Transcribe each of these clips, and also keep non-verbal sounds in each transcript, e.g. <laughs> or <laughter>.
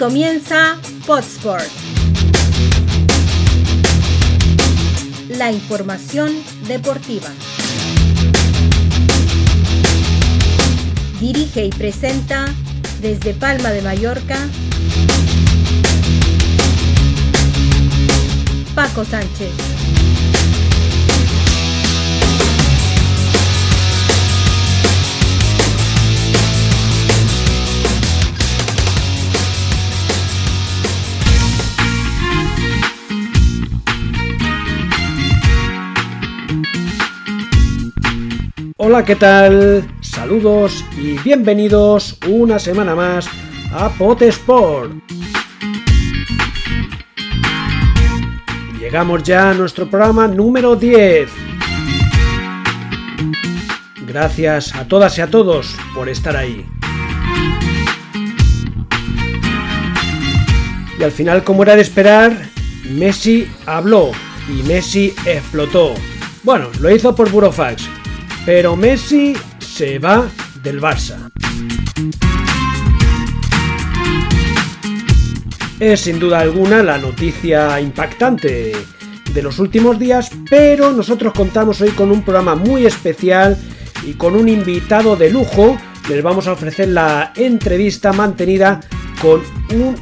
Comienza Podsport. La información deportiva. Dirige y presenta desde Palma de Mallorca Paco Sánchez. Hola, ¿qué tal? Saludos y bienvenidos una semana más a Potesport. Llegamos ya a nuestro programa número 10. Gracias a todas y a todos por estar ahí. Y al final, como era de esperar, Messi habló y Messi explotó. Bueno, lo hizo por Burofax, pero Messi se va del Barça. Es sin duda alguna la noticia impactante de los últimos días, pero nosotros contamos hoy con un programa muy especial y con un invitado de lujo. Les vamos a ofrecer la entrevista mantenida con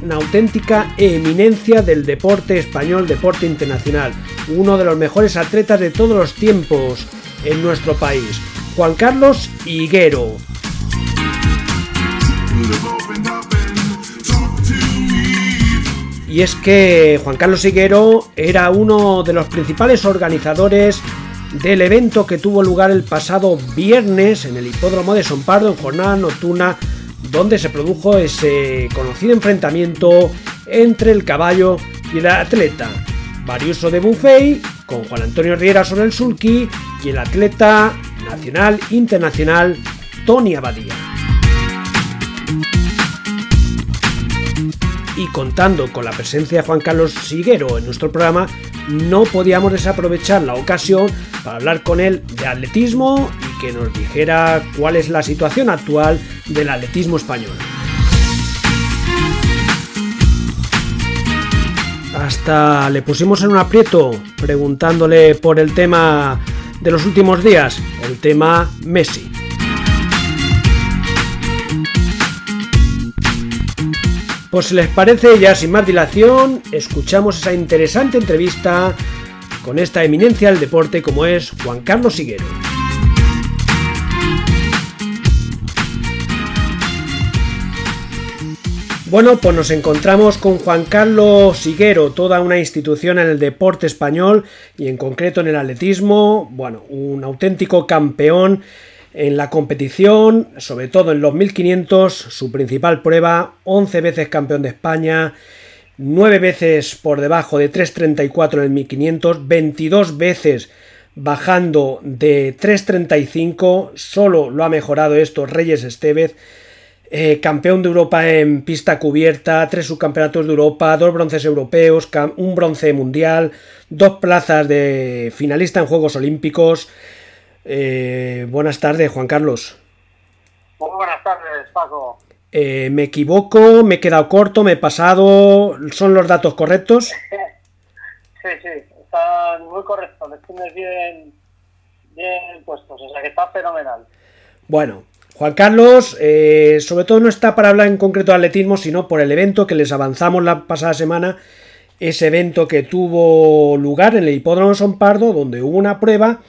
una auténtica eminencia del deporte español, deporte internacional, uno de los mejores atletas de todos los tiempos en nuestro país, Juan Carlos Higuero. Y es que Juan Carlos Higuero era uno de los principales organizadores del evento que tuvo lugar el pasado viernes en el hipódromo de Sompardo en jornada nocturna donde se produjo ese conocido enfrentamiento entre el caballo y el atleta. Variuso de Buffet con Juan Antonio Riera sobre el sulky y el atleta nacional internacional Tony Abadía. Y contando con la presencia de Juan Carlos Siguero en nuestro programa, no podíamos desaprovechar la ocasión para hablar con él de atletismo y que nos dijera cuál es la situación actual del atletismo español. Hasta le pusimos en un aprieto preguntándole por el tema de los últimos días, el tema Messi. Pues si les parece, ya sin más dilación, escuchamos esa interesante entrevista con esta eminencia del deporte como es Juan Carlos Siguero. Bueno, pues nos encontramos con Juan Carlos Siguero, toda una institución en el deporte español y en concreto en el atletismo, bueno, un auténtico campeón en la competición, sobre todo en los 1500, su principal prueba, 11 veces campeón de España, 9 veces por debajo de 3.34 en el 1500, 22 veces bajando de 3.35, solo lo ha mejorado esto Reyes Estevez, eh, campeón de Europa en pista cubierta, tres subcampeonatos de Europa, dos bronces europeos, un bronce mundial, dos plazas de finalista en Juegos Olímpicos. Eh, buenas tardes, Juan Carlos. Muy buenas tardes, Paco. Eh, ¿Me equivoco? ¿Me he quedado corto? ¿Me he pasado? ¿Son los datos correctos? <laughs> Sí, sí, están muy correctos. Los tienes bien, bien puestos, o sea que está fenomenal. Bueno, Juan Carlos, eh, sobre todo no está para hablar en concreto de atletismo, sino por el evento que les avanzamos la pasada semana, ese evento que tuvo lugar en el Hipódromo Son Pardo, donde hubo una prueba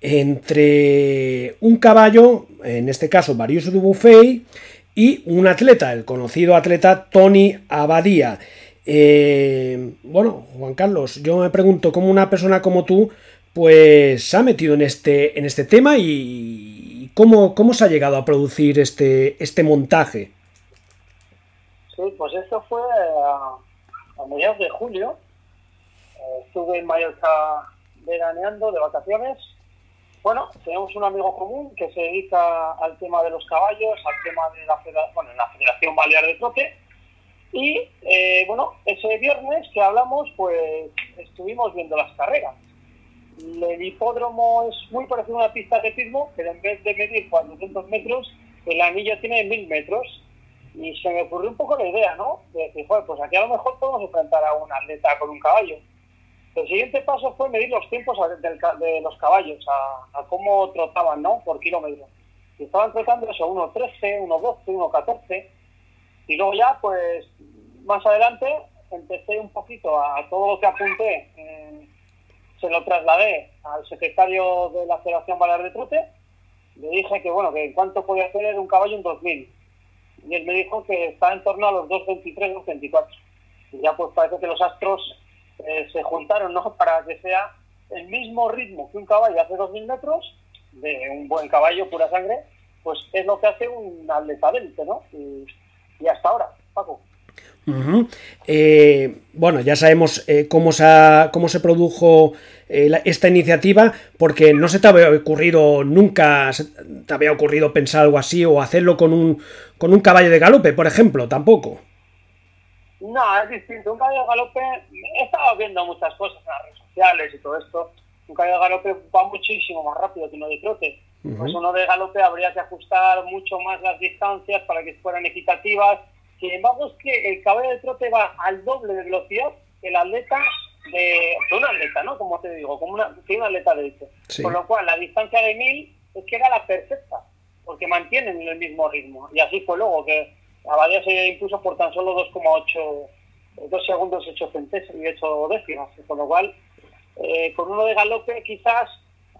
entre un caballo, en este caso Marius Dubuffet, y un atleta, el conocido atleta Tony Abadía. Eh, bueno, Juan Carlos, yo me pregunto cómo una persona como tú, pues se ha metido en este, en este tema y, ¿Cómo, ¿Cómo se ha llegado a producir este, este montaje? Sí, pues esto fue a, mediados de julio. Eh, estuve en Mallorca veraneando de vacaciones. Bueno, tenemos un amigo común que se dedica al tema de los caballos, al tema de la, bueno, la Federación Balear de Trote. Y eh, bueno, ese viernes que hablamos, pues estuvimos viendo las carreras. El hipódromo es muy parecido a una pista de atletismo, pero en vez de medir 400 metros, el anillo tiene 1000 metros. Y se me ocurrió un poco la idea, ¿no? De decir, joder, pues aquí a lo mejor podemos enfrentar a un atleta con un caballo. El siguiente paso fue medir los tiempos de los caballos, a, cómo trotaban, ¿no? Por kilómetro. Y estaban trotando eso, 1.13, 1.12, 1.14. Y luego ya, pues, más adelante, empecé un poquito a, todo lo que apunté, eh, se lo trasladé al secretario de la Federación Balear de Trote. Le dije que, bueno, que en cuánto podía hacer un caballo en 2000 y él me dijo que está en torno a los 2.23, 2.24. Y ya pues parece que los astros eh, se juntaron, ¿no? <laughs> Para que sea el mismo ritmo que un caballo hace 2.000 metros, de un buen caballo, pura sangre, pues es lo que hace un atleta ¿no? Y, y hasta ahora, Paco. Eh, bueno, ya sabemos eh, cómo, se cómo se produjo eh, esta iniciativa, porque no se te había ocurrido nunca, te había ocurrido pensar algo así o hacerlo con un, con un caballo de galope, por ejemplo, tampoco. No, es distinto. Un caballo de galope, he estado viendo muchas cosas en las redes sociales y todo esto. Un caballo de galope va muchísimo más rápido que uno de trote. Pues uno de galope habría que ajustar mucho más las distancias para que fueran equitativas sin embargo, es que el caballo de trote va al doble de velocidad que el atleta de, de un atleta, ¿no? Como te digo, como una, que un atleta de hecho. Con lo cual, la distancia de mil es que era la perfecta, porque mantienen el mismo ritmo. Y así fue luego, que Abadía se impuso por tan solo 2,8 2 segundos 8 centésimos y 8 décimas, con lo cual, eh, con uno de galope quizás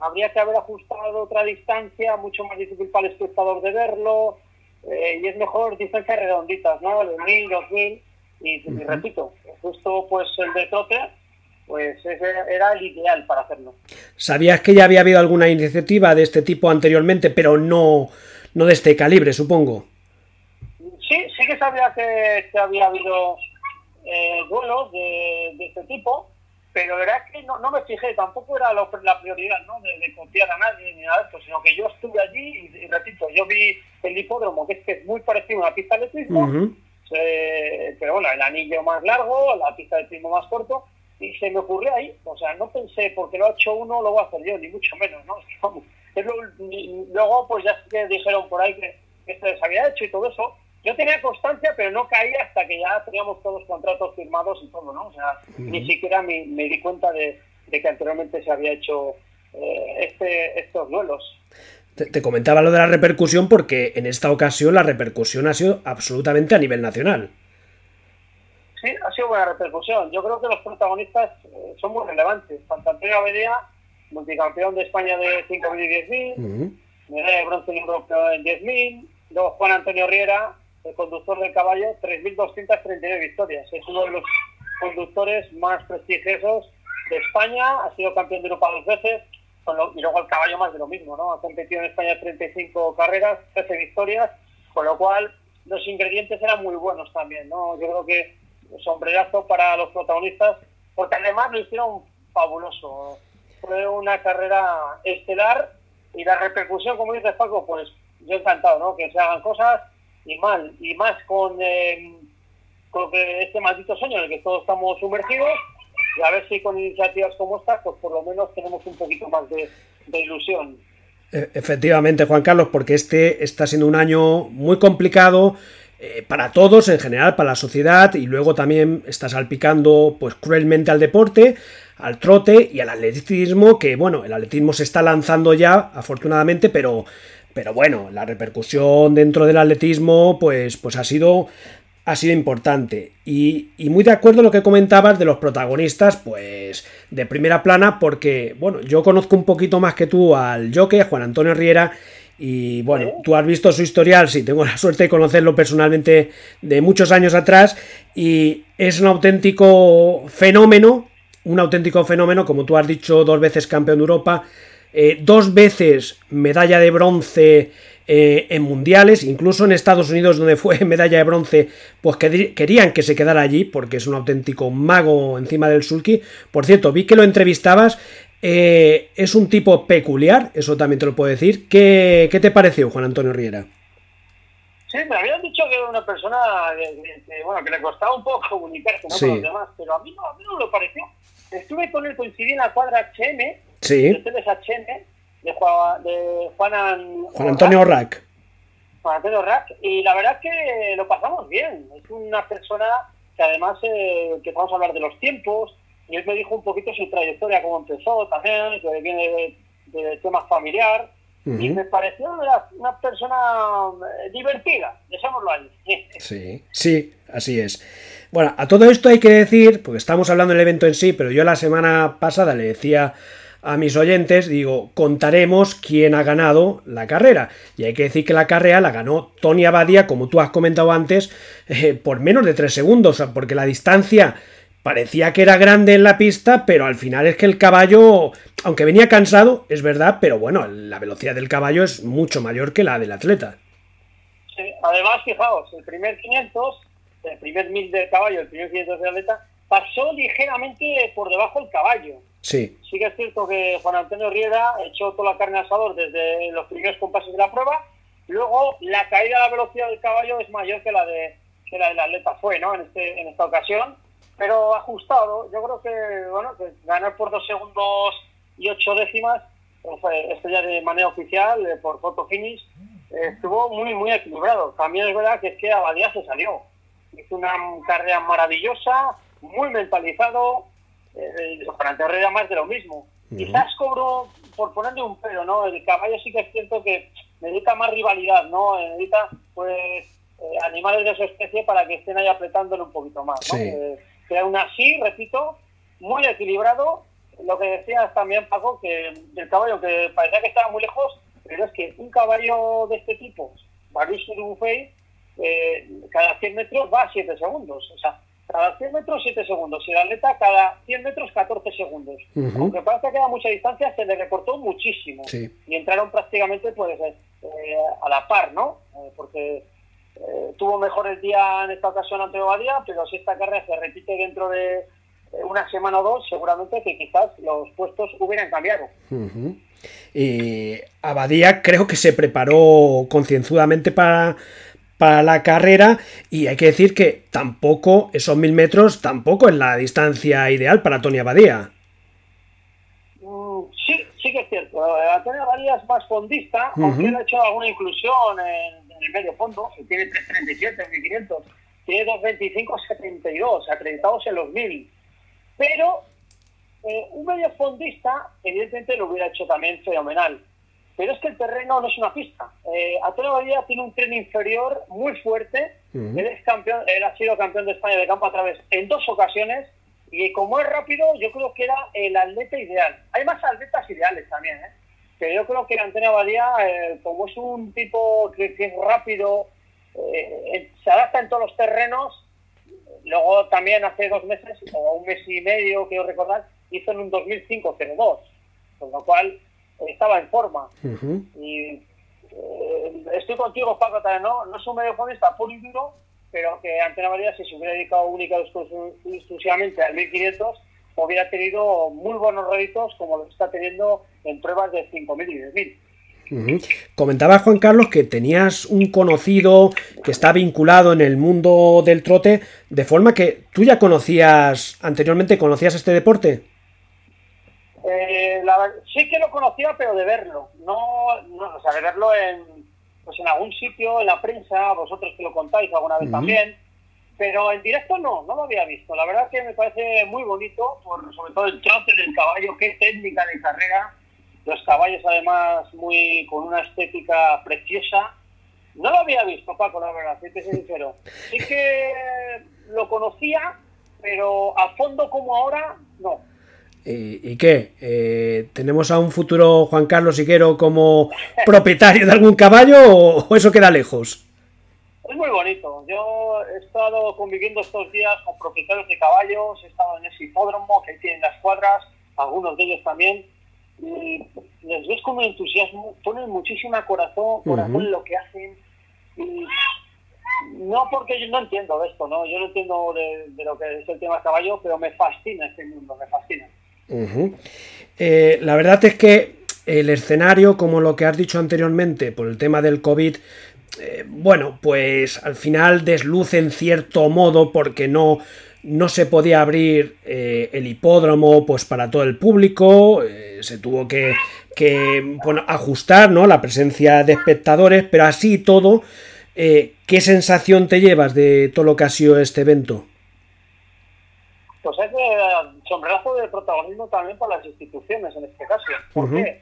habría que haber ajustado otra distancia, mucho más difícil para el espectador de verlo, eh, y es mejor distancias redonditas, ¿no? De mil, dos mil, y, repito, justo pues el de trote, pues ese era el ideal para hacerlo. ¿Sabías que ya había habido alguna iniciativa de este tipo anteriormente, pero no, no de este calibre, supongo? Sí, sí que sabía que, había habido eh, duelos de, de este tipo, pero verdad que no, no me fijé, tampoco era la prioridad ¿no? de, copiar a nadie ni nada de esto, sino que yo estuve allí y, repito, yo vi el hipódromo, que es, que es muy parecido a una pista de atletismo, pero bueno, el anillo más largo, la pista de atletismo más corto, y se me ocurrió ahí, o sea, no pensé, porque lo ha hecho uno, lo voy a hacer yo, ni mucho menos, ¿no? <laughs> luego, pues ya que dijeron por ahí que esto se había hecho y todo eso, yo tenía constancia, pero no caía hasta que ya teníamos todos los contratos firmados y todo, ¿no? O sea, ni siquiera me, di cuenta de, que anteriormente se había hecho eh, este, estos duelos. Te, comentaba lo de la repercusión porque en esta ocasión la repercusión ha sido absolutamente a nivel nacional. Sí, ha sido buena repercusión. Yo creo que los protagonistas eh, son muy relevantes. Tanto Antonio Avedea, multicampeón de España de 5.000 y 10.000, medalla de bronce europeo en 10.000, luego Juan Antonio Riera, el conductor del caballo, 3.239 victorias. Es uno de los conductores más prestigiosos de España, ha sido campeón de Europa dos veces, y luego el caballo más de lo mismo, ¿no? Ha competido en España 35 carreras, 13 victorias, con lo cual los ingredientes eran muy buenos también, ¿no? Yo creo que sombrerazo para los protagonistas, porque además lo hicieron fabuloso. Fue una carrera estelar y la repercusión, como dice Paco, pues yo encantado, ¿no? Que se hagan cosas y mal, y más con, eh, con este maldito sueño en el que todos estamos sumergidos, y a ver si con iniciativas como esta, pues por lo menos tenemos un poquito más de, ilusión. E, efectivamente, Juan Carlos, porque este está siendo un año muy complicado eh, para todos en general, para la sociedad, y luego también está salpicando pues cruelmente al deporte, al trote y al atletismo, que bueno, el atletismo se está lanzando ya, afortunadamente, pero pero bueno, la repercusión dentro del atletismo, pues, pues ha sido. Ha sido importante. Y, muy de acuerdo en lo que comentabas de los protagonistas, pues de primera plana, porque, bueno, yo conozco un poquito más que tú al jockey, Juan Antonio Riera, y bueno, tú has visto su historial, sí, tengo la <laughs> suerte de conocerlo personalmente de muchos años atrás, y es un auténtico fenómeno, un auténtico fenómeno, como tú has dicho, dos veces campeón de Europa, eh, dos veces medalla de bronce eh, en mundiales, incluso en Estados Unidos donde fue <laughs> medalla de bronce, pues querían que se quedara allí porque es un auténtico mago encima del sulky. Por cierto, vi que lo entrevistabas, eh, es un tipo peculiar, eso también te lo puedo decir. ¿Qué, te pareció, Juan Antonio Riera? Sí, me habían dicho que era una persona que, bueno, que le costaba un poco comunicarse con los demás, pero a mí, no, a mí no lo pareció. Estuve con él, coincidí en la cuadra HM Sí. de de, Juan, de Juan, Juan Antonio Rack. Juan Antonio Rack. Y la verdad es que lo pasamos bien. Es una persona que además, eh, que vamos a hablar de los tiempos, y él me dijo un poquito su trayectoria, cómo empezó también, que viene de, de temas familiar, y me pareció una, persona eh, divertida, dejémoslo ahí. <laughs> sí, sí, así es. Bueno, a todo esto hay que decir, porque estamos hablando del evento en sí, pero yo la semana pasada le decía a mis oyentes, digo, contaremos quién ha ganado la carrera. Y hay que decir que la carrera la ganó Tony Abadia, como tú has comentado antes, eh, por menos de tres segundos, porque la distancia parecía que era grande en la pista, pero al final es que el caballo, aunque venía cansado, es verdad, pero bueno, la velocidad del caballo es mucho mayor que la del atleta. Sí, además, fijaos, el primer 500, el primer 1000 del caballo, el primer 500 del atleta, pasó ligeramente por debajo del caballo. Sí. Sí que es cierto que Juan Antonio Riera echó toda la carne asador desde los primeros compases de la prueba. Luego, la caída de la velocidad del caballo es mayor que la de que la del atleta fue, ¿no? En, este, en esta ocasión pero ajustado. Yo creo que, bueno, que ganar por dos segundos y ocho décimas, pues, eh, esto ya de manera oficial, eh, por photo finish, eh, estuvo muy, muy equilibrado. También es verdad que es que Abadía se salió. Hizo una carrera maravillosa, muy mentalizado, eh, para Herrera más de lo mismo. Quizás cobró, por ponerle un pero, ¿no? El caballo sí que es cierto que necesita más rivalidad, ¿no? Necesita, pues, animales de su especie para que estén ahí apretándole un poquito más, ¿no? que aún así, repito, muy equilibrado. Lo que decías también, Paco, que el caballo, que parecía que estaba muy lejos, pero es que un caballo de este tipo, Barus Buffet, eh, cada 100 metros va a 7 segundos. O sea, cada 100 metros 7 segundos. Y el atleta cada 100 metros 14 segundos. Aunque parece que a mucha distancia, se le recortó muchísimo. Y entraron prácticamente pues eh, a la par, ¿no? Eh, porque eh, tuvo mejor el día en esta ocasión ante Badía, pero si esta carrera se repite dentro de eh, una semana o dos, seguramente que quizás los puestos hubieran cambiado. Y Abadía creo que se preparó concienzudamente para, para la carrera y hay que decir que tampoco, esos mil metros, tampoco es la distancia ideal para Tony Abadía. Mm, sí, sí que es cierto. Antonio Abadía es más fondista, aunque él ha hecho alguna inclusión en en el medio fondo, tiene 337, 1500, tiene 225, 72, acreditados en los 1000. Pero eh, un medio fondista, evidentemente, lo hubiera hecho también fenomenal. Pero es que el terreno no es una pista. Eh, Antonio Badía tiene un tren inferior muy fuerte. él, es campeón, él ha sido campeón de España de campo a través en dos ocasiones. Y como es rápido, yo creo que era el atleta ideal. Hay más atletas ideales también, ¿eh? que yo creo que Antonio Abadía, eh, como es un tipo que, es rápido, eh, se adapta en todos los terrenos, luego también hace dos meses, o un mes y medio, quiero recordar, hizo en un 2005 02, con lo cual estaba en forma. Y eh, estoy contigo, Paco, también, ¿no? No es un medio mediofonista puro y duro, pero que Antonio Abadía, si se hubiera dedicado única y exclusivamente al 1500, hubiera tenido muy buenos réditos como lo está teniendo en pruebas de 5.000 y 10.000. Comentaba Juan Carlos que tenías un conocido que está vinculado en el mundo del trote, de forma que tú ya conocías, anteriormente conocías este deporte. Eh, sí que lo conocía, pero de verlo, no, no o sea, de verlo en, pues en algún sitio, en la prensa, vosotros que lo contáis alguna vez también, pero en directo no, no lo había visto. La verdad que me parece muy bonito, por, sobre todo el trote del caballo, qué técnica de carrera. Los caballos además muy con una estética preciosa. No lo había visto, Paco, la verdad, si te soy sincero. Sí que lo conocía, pero a fondo como ahora, no. ¿Y, qué? Eh, ¿Tenemos a un futuro Juan Carlos Siquero como propietario de algún caballo o eso queda lejos? Es muy bonito. Yo he estado conviviendo estos días con propietarios de caballos, he estado en ese hipódromo que tienen las cuadras, algunos de ellos también, y les ves con un entusiasmo, ponen muchísima corazón, corazón en lo que hacen. Y no porque yo no entiendo de esto, ¿no? Yo no entiendo de, lo que es el tema caballo, pero me fascina este mundo, me fascina. Eh, la verdad es que el escenario, como lo que has dicho anteriormente, por el tema del COVID, eh, bueno, pues al final desluce en cierto modo porque no, no se podía abrir eh, el hipódromo pues para todo el público, se tuvo que, que bueno, ajustar ¿no? la presencia de espectadores, pero así todo ¿Qué sensación te llevas de todo lo que ha sido este evento? Pues es de sombrerazo de protagonismo también para las instituciones en este caso. ¿Por qué?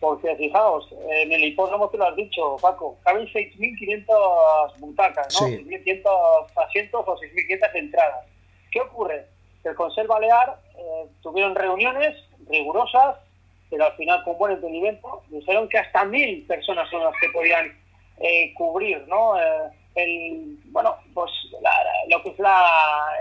Porque fijaos, en el hipódromo te lo has dicho, Paco, caben 6.500 butacas, ¿no? 6.500 asientos o 6.500 entradas. ¿Qué ocurre? Que el Consejo Balear eh, tuvieron reuniones rigurosas, pero al final con buen entendimiento, dijeron que hasta mil personas son las que podían eh, cubrir, ¿no? Eh, el, bueno, pues lo que es la,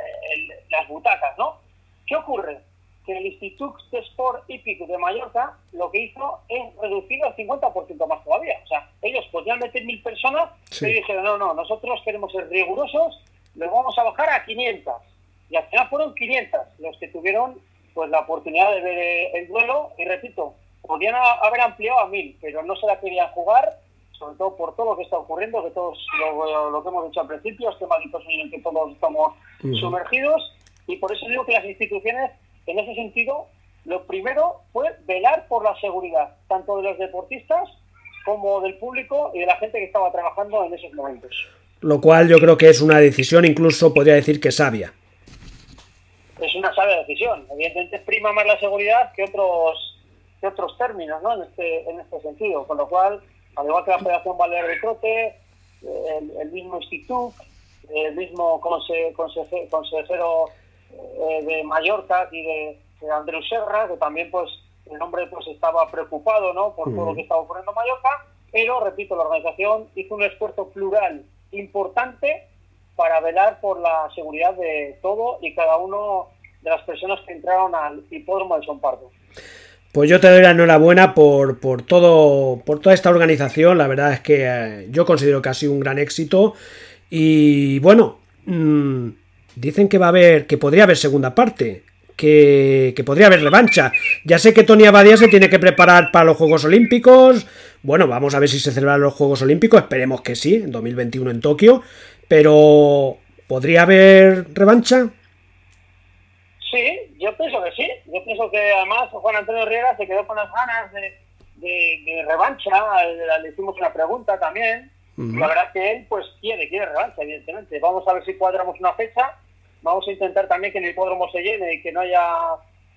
las butacas, ¿no? ¿Qué ocurre? Que el Instituto de Sport Hípico de Mallorca lo que hizo es reducir al 50% más todavía. O sea, ellos podían meter mil personas, pero dijeron, no, no, nosotros queremos ser rigurosos, los vamos a bajar a 500. Y al final fueron 500 los que tuvieron pues la oportunidad de ver el duelo. Y repito, podían haber ampliado a mil, pero no se la querían jugar sobre todo por todo lo que está ocurriendo, que todos lo, que hemos dicho al principio, este maldito sueño en que todos estamos sumergidos, y por eso digo que las instituciones, en ese sentido, lo primero fue velar por la seguridad, tanto de los deportistas como del público y de la gente que estaba trabajando en esos momentos. Lo cual yo creo que es una decisión, incluso podría decir que sabia. Es una sabia decisión. Evidentemente prima más la seguridad que otros que otros términos, ¿no? En este en este sentido, con lo cual al igual que la Federación Balear de Trote, el, mismo Instituto, el mismo consejero eh, de Mallorca y de, Andreu Serra, que también pues el hombre pues estaba preocupado ¿no? por todo lo que estaba ocurriendo en Mallorca, pero repito, la organización hizo un esfuerzo plural importante para velar por la seguridad de todo y cada uno de las personas que entraron al hipódromo de Son Pardo. Pues yo te doy la enhorabuena por, por, todo, por toda esta organización. La verdad es que eh, yo considero que ha sido un gran éxito. Y bueno, mm, dicen que va a haber, que podría haber segunda parte. Que, que, podría haber revancha. Ya sé que Tony Abadía se tiene que preparar para los Juegos Olímpicos. Bueno, vamos a ver si se celebran los Juegos Olímpicos. Esperemos que sí, en 2021 en Tokio. Pero, ¿podría haber revancha? Sí, yo pienso que sí. Yo pienso que además Juan Antonio Riera se quedó con las ganas de, de, revancha. Le hicimos una pregunta también. La verdad que él pues quiere, quiere revancha, evidentemente. Vamos a ver si cuadramos una fecha. Vamos a intentar también que el hipódromo se llene y que no haya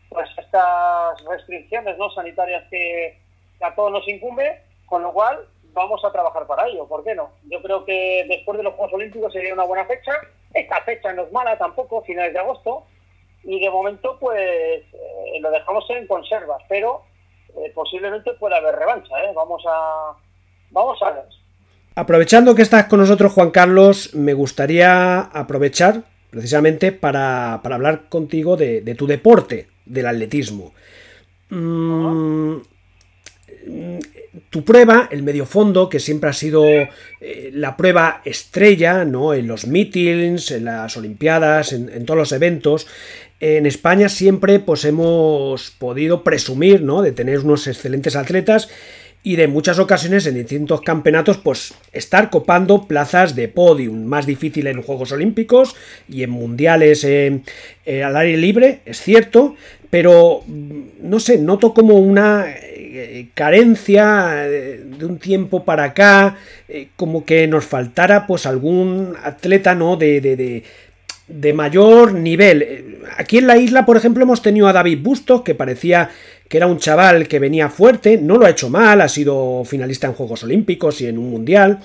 pues estas restricciones no sanitarias que, a todos nos incumbe. Con lo cual vamos a trabajar para ello. ¿Por qué no? Yo creo que después de los Juegos Olímpicos sería una buena fecha. Esta fecha no es mala tampoco, finales de agosto y de momento pues eh, lo dejamos en conservas, pero eh, posiblemente pueda haber revancha, ¿eh? Vamos a, vamos a ver. Aprovechando que estás con nosotros, Juan Carlos, me gustaría aprovechar precisamente para, hablar contigo de, tu deporte, del atletismo. Mm, tu prueba, el medio fondo, que siempre ha sido la prueba estrella, ¿no? En los meetings, en las Olimpiadas, en todos los eventos, en España siempre pues hemos podido presumir, ¿no? De tener unos excelentes atletas y de muchas ocasiones en distintos campeonatos pues estar copando plazas de podium, más difícil en Juegos Olímpicos y en mundiales eh, eh, al aire libre, es cierto, pero mm, no sé, noto como una eh, carencia de un tiempo para acá, como que nos faltara pues algún atleta, ¿no? de, de de mayor nivel. Aquí en la isla, por ejemplo, hemos tenido a David Bustos, que parecía que era un chaval que venía fuerte, no lo ha hecho mal, ha sido finalista en Juegos Olímpicos y en un Mundial,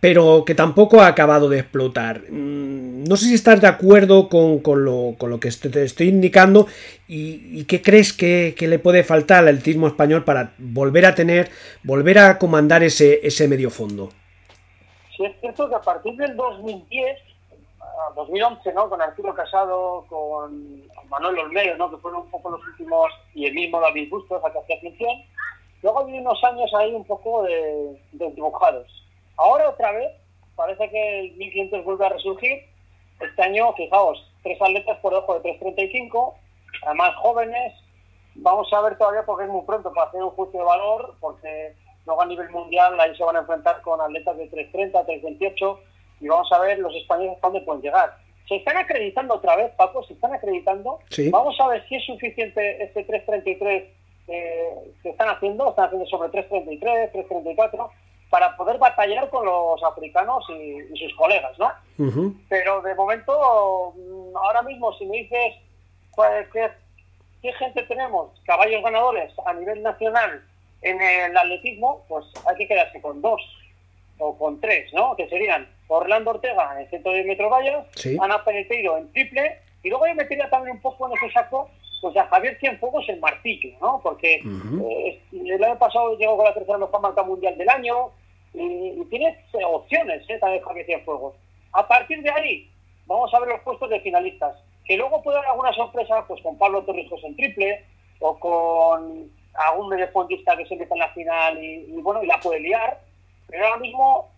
pero que tampoco ha acabado de explotar. Mm, no sé si estás de acuerdo con, lo, con lo, que te estoy indicando y, qué crees que, le puede faltar al atletismo español para volver a tener, volver a comandar ese, ese medio fondo. Sí, es cierto que a partir del 2010 2011, ¿no? Con Arturo Casado, con Manuel Olmedo, ¿no? Que fueron un poco los últimos, y el mismo David Bustos, a que hacía función. Luego había unos años ahí un poco de, dibujados. Ahora otra vez, parece que el 1500 vuelve a resurgir. Este año, fijaos, tres atletas por debajo de 3.35, además jóvenes. Vamos a ver todavía porque es muy pronto para hacer un juicio de valor, porque luego a nivel mundial ahí se van a enfrentar con atletas de 3.30, 3.28 y vamos a ver los españoles hasta dónde pueden llegar. Se están acreditando otra vez, Paco, se están acreditando. Vamos a ver si es suficiente este 333 eh, que están haciendo, están haciendo sobre 333, 334. para poder batallar con los africanos y, sus colegas, ¿no? Pero de momento, mm, ahora mismo, si me dices ¿qué, qué gente tenemos, caballos ganadores a nivel nacional en el atletismo, pues hay que quedarse con dos o con tres, ¿no? Que serían Orlando Ortega en 110 metros vallas, Ana Peneteiro en triple, y luego yo metería también un poco en ese saco pues a Javier Cienfuegos en martillo, ¿no? Porque eh, el año pasado llegó con la tercera mejor marca mundial del año y, tiene opciones, ¿eh? También Javier Cienfuegos. A partir de ahí, vamos a ver los puestos de finalistas. Que luego puede haber alguna sorpresa, pues con Pablo Torrijos en triple o con algún mediofontista que se meta en la final y, bueno, y la puede liar. Pero ahora mismo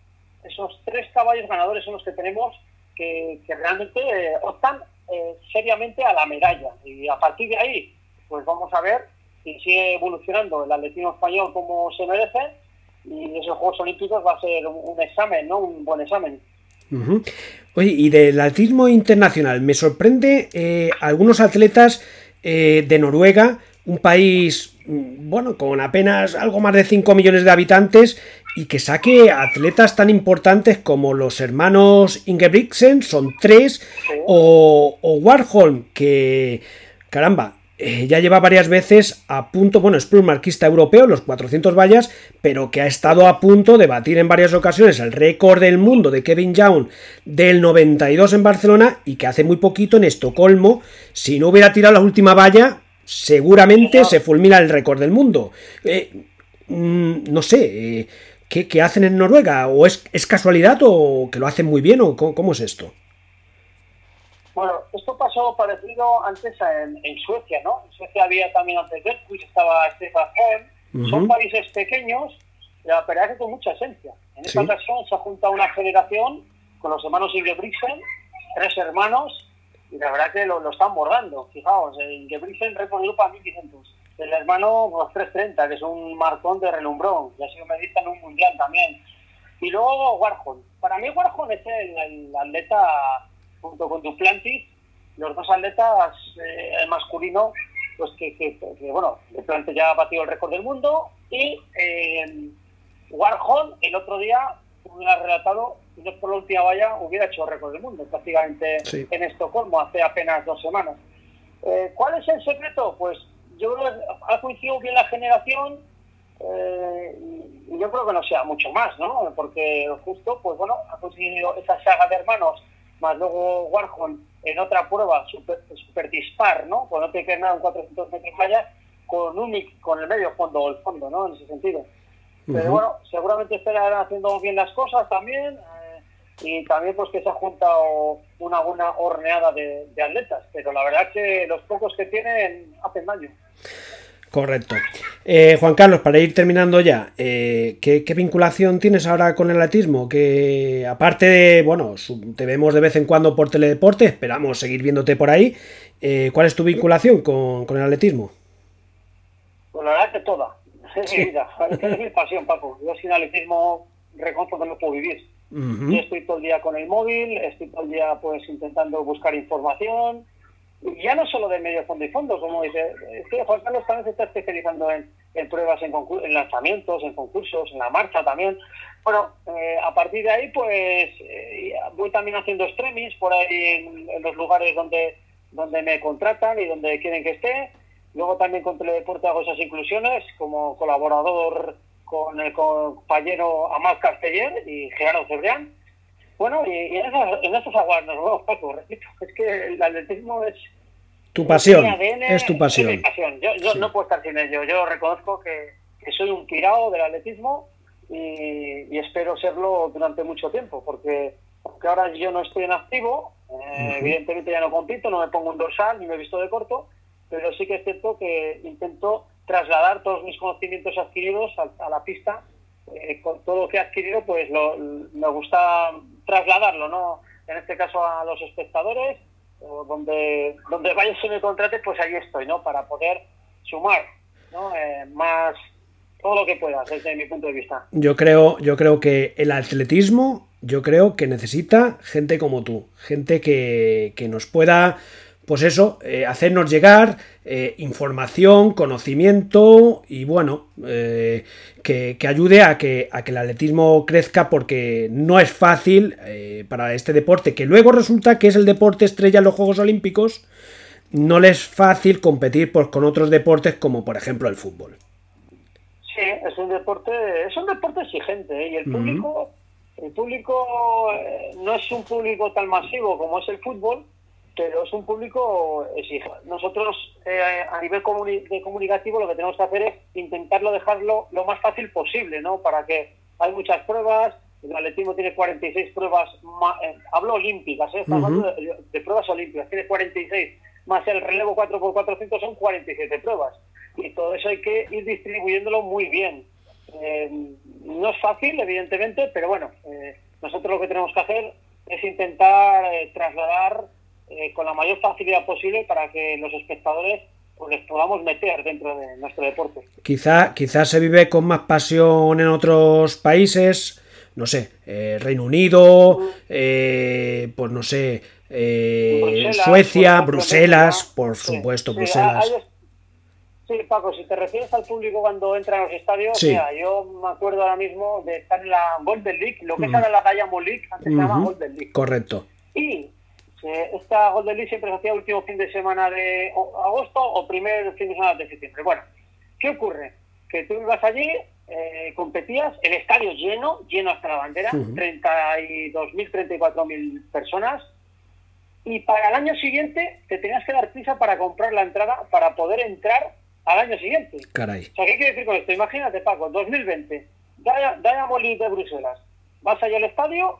esos tres caballos ganadores son los que tenemos que, realmente eh, optan eh, seriamente a la medalla. Y a partir de ahí, pues vamos a ver si sigue evolucionando el atletismo español como se merece y esos Juegos Olímpicos va a ser un, examen, ¿no? Un buen examen. Oye, y del atletismo internacional, me sorprende eh, algunos atletas de Noruega, un país, bueno, con apenas algo más de 5 millones de habitantes y que saque atletas tan importantes como los hermanos Ingebrigtsen, son tres, o, Warhol, que, caramba, eh, ya lleva varias veces a punto, bueno, es marquista europeo, los 400 vallas, pero que ha estado a punto de batir en varias ocasiones el récord del mundo de Kevin Young del 92 en Barcelona y que hace muy poquito en Estocolmo, si no hubiera tirado la última valla, seguramente se fulmina el récord del mundo. Eh, mm, no sé, eh, ¿qué, hacen en Noruega? ¿O es, es, casualidad o que lo hacen muy bien? ¿O cómo, es esto? Bueno, esto pasó parecido antes en, Suecia, ¿no? En Suecia había también antes de pues estaba Stefan Holm. Son países pequeños, pero que con mucha esencia. En esta ocasión se ha juntado una generación con los hermanos Ingebrigtsen, tres hermanos, y la verdad que lo, están bordando. Fijaos, el Gebrisen récord de 1500. El hermano, los 330, que es un marcón de relumbrón, y ha sido medista en un mundial también. Y luego Warhol. Para mí Warhol es el, atleta, junto con Duplantis, los dos atletas, eh, masculino, pues que, que, bueno, Duplantis ya ha batido el récord del mundo, y eh, Warhol el otro día hubiera relatado por la última valla, hubiera hecho récord del mundo prácticamente en Estocolmo hace apenas dos semanas. Eh, ¿Cuál es el secreto? Pues yo creo que ha coincidido bien la generación eh, y yo creo que no sea mucho más, ¿no? Porque justo, pues bueno, ha coincidido esa saga de hermanos, más luego Warhol en otra prueba super, super dispar, ¿no? Pues no te queda nada en 400 metros valla con un con el medio fondo o el fondo, ¿no? En ese sentido. Pero bueno, seguramente estarán haciendo bien las cosas también y también pues que se ha juntado una buena horneada de, atletas, pero la verdad que los pocos que tienen hacen daño. Correcto. Eh, Juan Carlos, para ir terminando ya, eh, ¿qué, vinculación tienes ahora con el atletismo? Que aparte de, bueno, te vemos de vez en cuando por teledeporte, esperamos seguir viéndote por ahí. Eh, ¿Cuál es tu vinculación con, el atletismo? Pues la verdad que toda. Es mi vida. Es mi pasión, Paco. Yo sin atletismo reconozco que no puedo vivir. Yo estoy todo el día con el móvil, estoy todo el día pues intentando buscar información, y ya no solo de medio fondo y fondo, como dice, es que Juan Carlos también se está especializando en, pruebas, en, en, lanzamientos, en concursos, en la marcha también. Bueno, eh, a partir de ahí pues eh, voy también haciendo streamings por ahí en, los lugares donde, donde me contratan y donde quieren que esté. Luego también con Teledeporte hago esas inclusiones como colaborador con el compañero Amal Casteller y Gerardo Cebrián. Bueno, y, en, esas, en esos aguas nos vemos, Paco, repito, <laughs> es que el atletismo es... Tu pasión, es tu pasión. Yo, no puedo estar sin ello, yo reconozco que, soy un tirado del atletismo y, espero serlo durante mucho tiempo, porque aunque ahora yo no estoy en activo, eh, evidentemente ya no compito, no me pongo un dorsal ni me he visto de corto, pero sí que es cierto que intento trasladar todos mis conocimientos adquiridos a, la pista. Eh, con todo lo que he adquirido, pues me gusta trasladarlo, ¿no? En este caso a los espectadores, donde, donde vaya se me contrate, pues ahí estoy, ¿no? Para poder sumar, ¿no? Eh, más todo lo que pueda, desde mi punto de vista. Yo creo, yo creo que el atletismo, yo creo que necesita gente como tú, gente que, que nos pueda pues eso, eh, hacernos llegar eh, información, conocimiento y bueno, eh, que, ayude a que, a que el atletismo crezca porque no es fácil para este deporte, que luego resulta que es el deporte estrella en los Juegos Olímpicos, no le es fácil competir pues, con otros deportes como por ejemplo el fútbol. Sí, es un deporte, es un deporte exigente y el público, el público no es un público tan masivo como es el fútbol, pero es un público. Nosotros, eh, a nivel de comunicativo, lo que tenemos que hacer es intentarlo dejarlo lo más fácil posible, ¿no? Para que hay muchas pruebas, el atletismo tiene 46 pruebas, eh, hablo olímpicas, ¿eh? hablando de, pruebas olímpicas, tiene 46, más el relevo 4x400 son 47 pruebas. Y todo eso hay que ir distribuyéndolo muy bien. Eh, no es fácil, evidentemente, pero bueno, nosotros lo que tenemos que hacer es intentar trasladar eh, con la mayor facilidad posible para que los espectadores pues, les podamos meter dentro de nuestro deporte. Quizá, quizás se vive con más pasión en otros países, no sé, eh, Reino Unido, eh, pues no sé, Suecia, Bruselas, por supuesto, Bruselas. Sí, Paco, si te refieres al público cuando entra a los estadios, yo me acuerdo ahora mismo de estar en la Golden League, lo que es ahora la Diamond League, antes se llama Golden League. Correcto. Y esta Golden League siempre se hacía último fin de semana de agosto o primer fin de semana de septiembre. Bueno, ¿qué ocurre? Que tú ibas allí, eh, competías, el estadio lleno, lleno hasta la bandera, 32.000, 34.000 personas, y para el año siguiente te tenías que dar prisa para comprar la entrada para poder entrar al año siguiente. Caray. O sea, ¿qué quiere decir con esto? Imagínate, Paco, 2020, Diamond League de Bruselas, vas allá al estadio,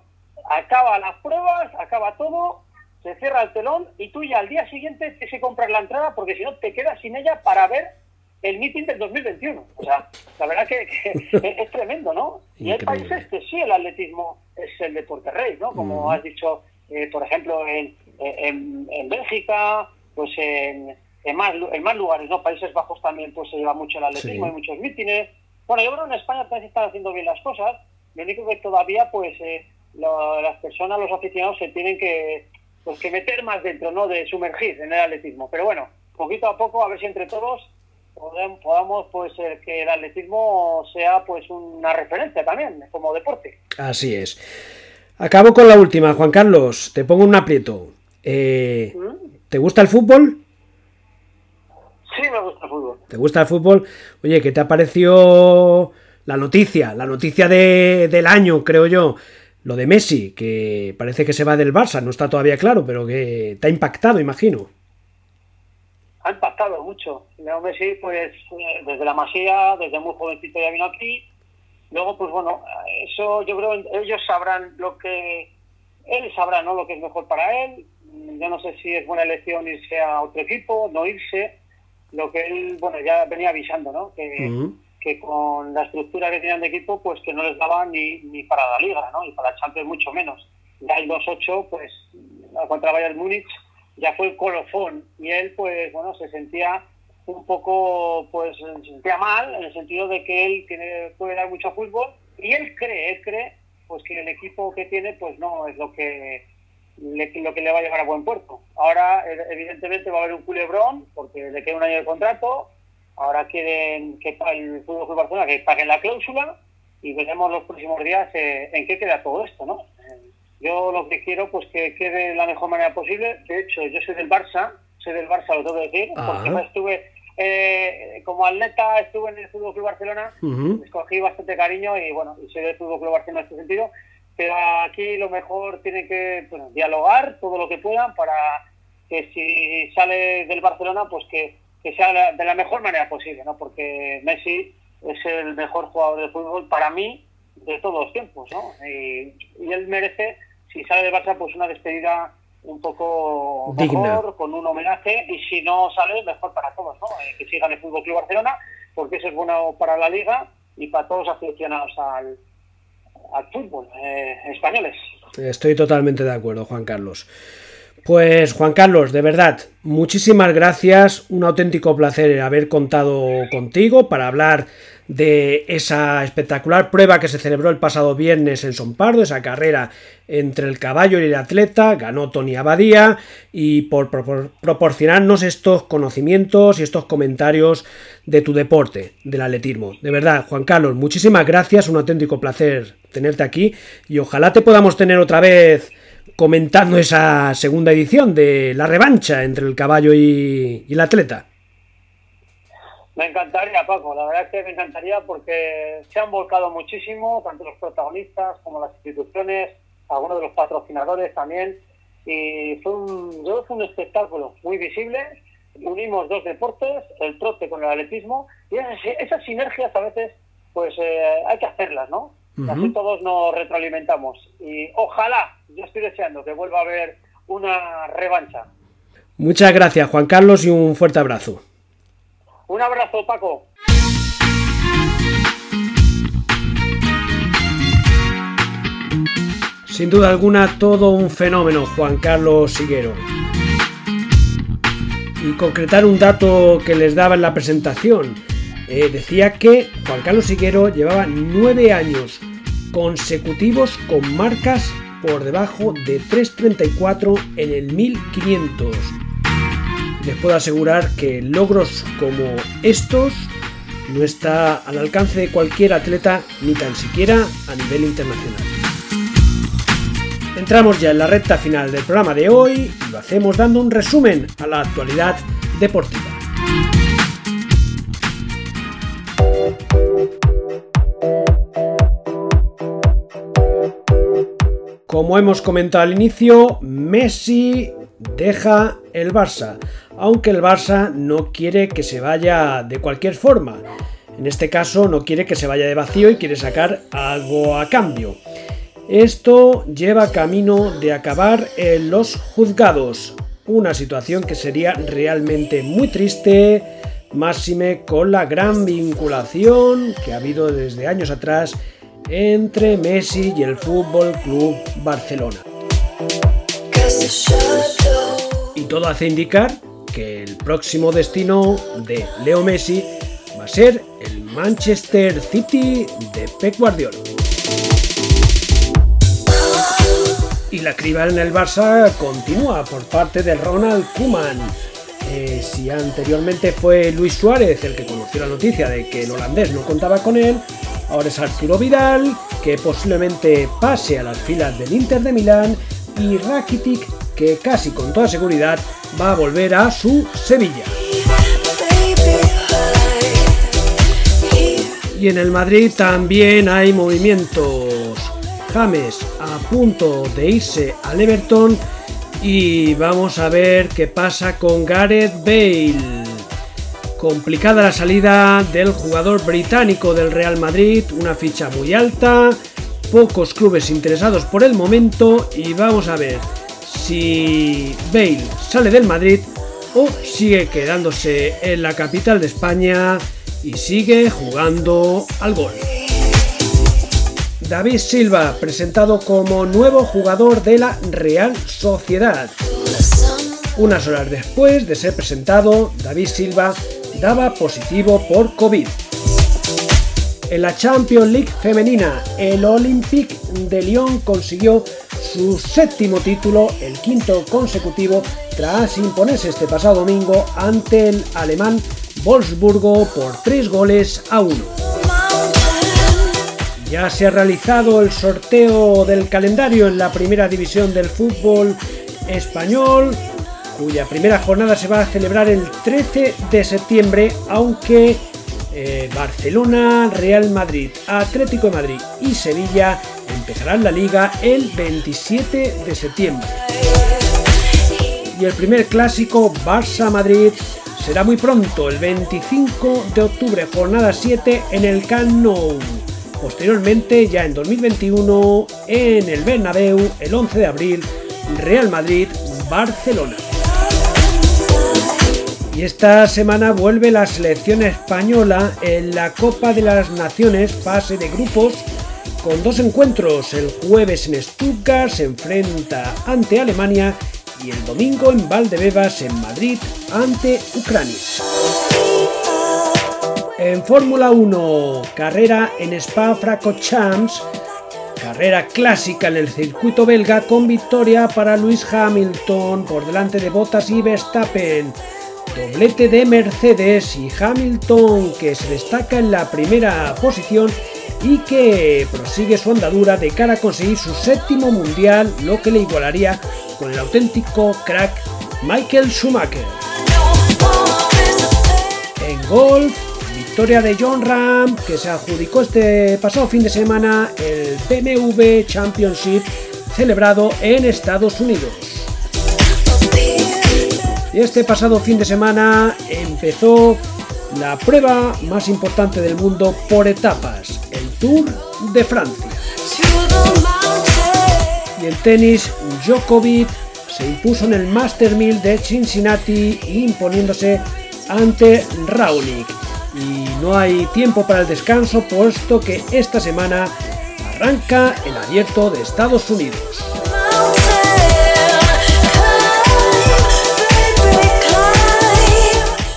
acaba las pruebas, acaba todo, se cierra el telón y tú ya al día siguiente tienes que comprar la entrada porque si no te quedas sin ella para ver el meeting del 2021. O sea, la verdad que, <laughs> es tremendo, ¿no? Y hay países que sí el atletismo es el deporte rey, ¿no? Como has dicho, eh, por ejemplo, en, en, Bélgica, pues en, en, más, en más lugares, ¿no? Países Bajos también pues se lleva mucho el atletismo, hay muchos mítines. Bueno, yo creo que en España también se están haciendo bien las cosas. Lo único que todavía, pues, eh, las personas, los aficionados se tienen que pues que meter más dentro, ¿no? De sumergir en el atletismo. Pero bueno, poquito a poco, a ver si entre todos podamos, pues, que el atletismo sea, pues, una referencia también como deporte. Así es. Acabo con la última, Juan Carlos. Te pongo un aprieto. Eh, ¿Mm? ¿Te gusta el fútbol? Sí, me gusta el fútbol. ¿Te gusta el fútbol? Oye, ¿qué te ha parecido la noticia? La noticia de, del año, creo yo lo de Messi, que parece que se va del Barça, no está todavía claro, pero que te ha impactado, imagino. Ha impactado mucho. Leo Messi, pues eh, desde la Masía, desde muy jovencito ya vino aquí. Luego, pues bueno, eso yo creo ellos sabrán lo que él sabrá, ¿no? Lo que es mejor para él. Yo no sé si es buena elección irse a otro equipo, no irse. Lo que él, bueno, ya venía avisando, ¿no? Que, que con la estructura que tenían de equipo, pues que no les daba ni, ni para la Liga, ¿no? Y para Champions mucho menos. Ya el 2-8, pues, contra Bayern Múnich, ya fue el colofón. Y él, pues, bueno, se sentía un poco, pues, se sentía mal, en el sentido de que él tiene, puede dar mucho fútbol. Y él cree, él cree, pues, que el equipo que tiene, pues, no es lo que le, lo que le va a llevar a buen puerto. Ahora, evidentemente, va a haber un culebrón, porque le queda un año de contrato, Ahora quieren que el Fútbol Club Barcelona que paguen la cláusula y veremos los próximos días eh, en qué queda todo esto, ¿no? Eh, yo lo que quiero pues que quede de la mejor manera posible. De hecho, yo soy del Barça, soy del Barça, lo tengo que decir, porque estuve eh, como atleta, estuve en el Fútbol Club Barcelona, escogí bastante cariño y bueno, y soy del Fútbol Club Barcelona en este sentido. Pero aquí lo mejor tiene que dialogar todo lo que puedan para que si sale del Barcelona, pues que que sea de la mejor manera posible, ¿no? Porque Messi es el mejor jugador de fútbol para mí de todos los tiempos, ¿no? Y, él merece, si sale de Barça, pues una despedida un poco mejor, con un homenaje, y si no sale, mejor para todos, ¿no? Eh, que sigan el Fútbol Club Barcelona, porque eso es bueno para la liga y para todos los aficionados al, al fútbol eh, españoles. Estoy totalmente de acuerdo, Juan Carlos. Pues Juan Carlos, de verdad, muchísimas gracias, un auténtico placer haber contado contigo para hablar de esa espectacular prueba que se celebró el pasado viernes en Son Pardo, esa carrera entre el caballo y el atleta, ganó Tony Abadía y por, proporcionarnos estos conocimientos y estos comentarios de tu deporte, del atletismo. De verdad, Juan Carlos, muchísimas gracias, un auténtico placer tenerte aquí y ojalá te podamos tener otra vez comentando esa segunda edición de la revancha entre el caballo y, el atleta. Me encantaría, Paco, la verdad es que me encantaría porque se han volcado muchísimo, tanto los protagonistas como las instituciones, algunos de los patrocinadores también, y fue un, fue un espectáculo muy visible. Unimos dos deportes, el trote con el atletismo, y esas, sinergias a veces pues eh, hay que hacerlas, ¿no? Así todos nos retroalimentamos. Y ojalá, yo estoy deseando que vuelva a haber una revancha. Muchas gracias, Juan Carlos, y un fuerte abrazo. Un abrazo, Paco. Sin duda alguna, todo un fenómeno, Juan Carlos Siguero. Y concretar un dato que les daba en la presentación. Eh, decía que Juan Carlos Siguero llevaba nueve años consecutivos con marcas por debajo de 3.34 en el 1500. Les puedo asegurar que logros como estos no está al alcance de cualquier atleta ni tan siquiera a nivel internacional. Entramos ya en la recta final del programa de hoy y lo hacemos dando un resumen a la actualidad deportiva. Como hemos comentado al inicio, Messi deja el Barça, aunque el Barça no quiere que se vaya de cualquier forma. En este caso no quiere que se vaya de vacío y quiere sacar algo a cambio. Esto lleva camino de acabar en los juzgados, una situación que sería realmente muy triste, máxime con la gran vinculación que ha habido desde años atrás entre Messi y el Fútbol Club Barcelona. Y todo hace indicar que el próximo destino de Leo Messi va a ser el Manchester City de Pep Guardiola. Y la criba en el Barça continúa por parte de Ronald Koeman. Si anteriormente fue Luis Suárez el que conoció la noticia de que el holandés no contaba con él, Ahora es Arturo Vidal, que posiblemente pase a las filas del Inter de Milán, y Rakitic, que casi con toda seguridad va a volver a su Sevilla. Y en el Madrid también hay movimientos. James a punto de irse al Everton y vamos a ver qué pasa con Gareth Bale. Complicada la salida del jugador británico del Real Madrid, una ficha muy alta, pocos clubes interesados por el momento y vamos a ver si Bale sale del Madrid o sigue quedándose en la capital de España y sigue jugando al gol. David Silva, presentado como nuevo jugador de la Real Sociedad. Unas horas después de ser presentado, David Silva daba positivo por COVID. En la Champions League femenina, el Olympique de Lyon consiguió su séptimo título, el quinto consecutivo, tras imponerse este pasado domingo ante el alemán Wolfsburgo por tres goles a uno. Ya se ha realizado el sorteo del calendario en la primera división del fútbol español cuya primera jornada se va a celebrar el 13 de septiembre, aunque eh, Barcelona, Real Madrid, Atlético de Madrid y Sevilla empezarán la liga el 27 de septiembre. Y el primer clásico Barça-Madrid será muy pronto, el 25 de octubre, jornada 7 en el Camp. Posteriormente, ya en 2021, en el Bernabéu, el 11 de abril, Real Madrid-Barcelona. Y esta semana vuelve la selección española en la Copa de las Naciones fase de grupos con dos encuentros. El jueves en Stuttgart se enfrenta ante Alemania y el domingo en Valdebebas, en Madrid, ante Ucrania. En Fórmula 1, carrera en Spa-Francorchamps, carrera clásica en el circuito belga con victoria para Luis Hamilton por delante de Bottas y Verstappen. Doblete de Mercedes y Hamilton que se destaca en la primera posición y que prosigue su andadura de cara a conseguir su séptimo mundial, lo que le igualaría con el auténtico crack Michael Schumacher. En golf, victoria de John Ram, que se adjudicó este pasado fin de semana el BMW Championship celebrado en Estados Unidos. Y este pasado fin de semana empezó la prueba más importante del mundo por etapas, el Tour de Francia. Y en tenis, Djokovic se impuso en el Master 1000 de Cincinnati imponiéndose ante Raonic. Y no hay tiempo para el descanso puesto que esta semana arranca el abierto de Estados Unidos.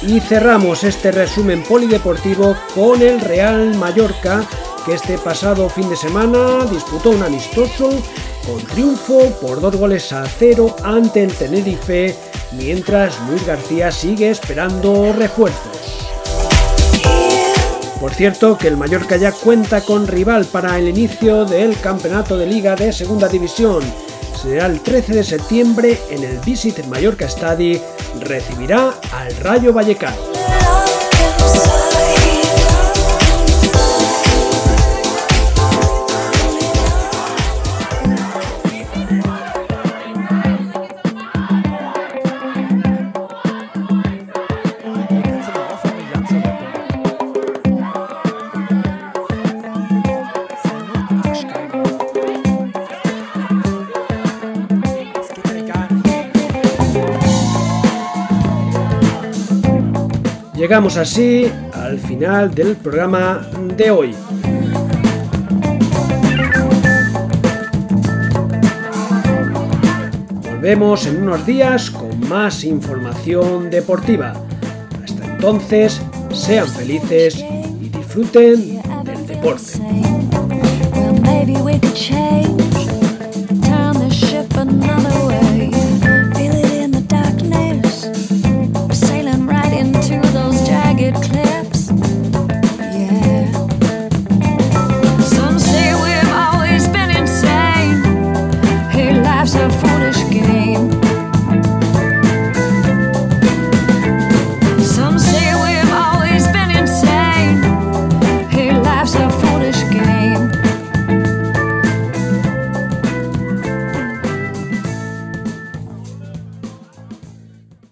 Y cerramos este resumen polideportivo con el Real Mallorca, que este pasado fin de semana disputó un amistoso con triunfo por dos goles a cero ante el Tenerife, mientras Luis García sigue esperando refuerzos. Por cierto, que el Mallorca ya cuenta con rival para el inicio del campeonato de liga de segunda división. Será el 13 de septiembre en el Visit Mallorca Stadi recibirá al Rayo Vallecano. Llegamos así al final del programa de hoy. Volvemos en unos días con más información deportiva. Hasta entonces, sean felices y disfruten del deporte.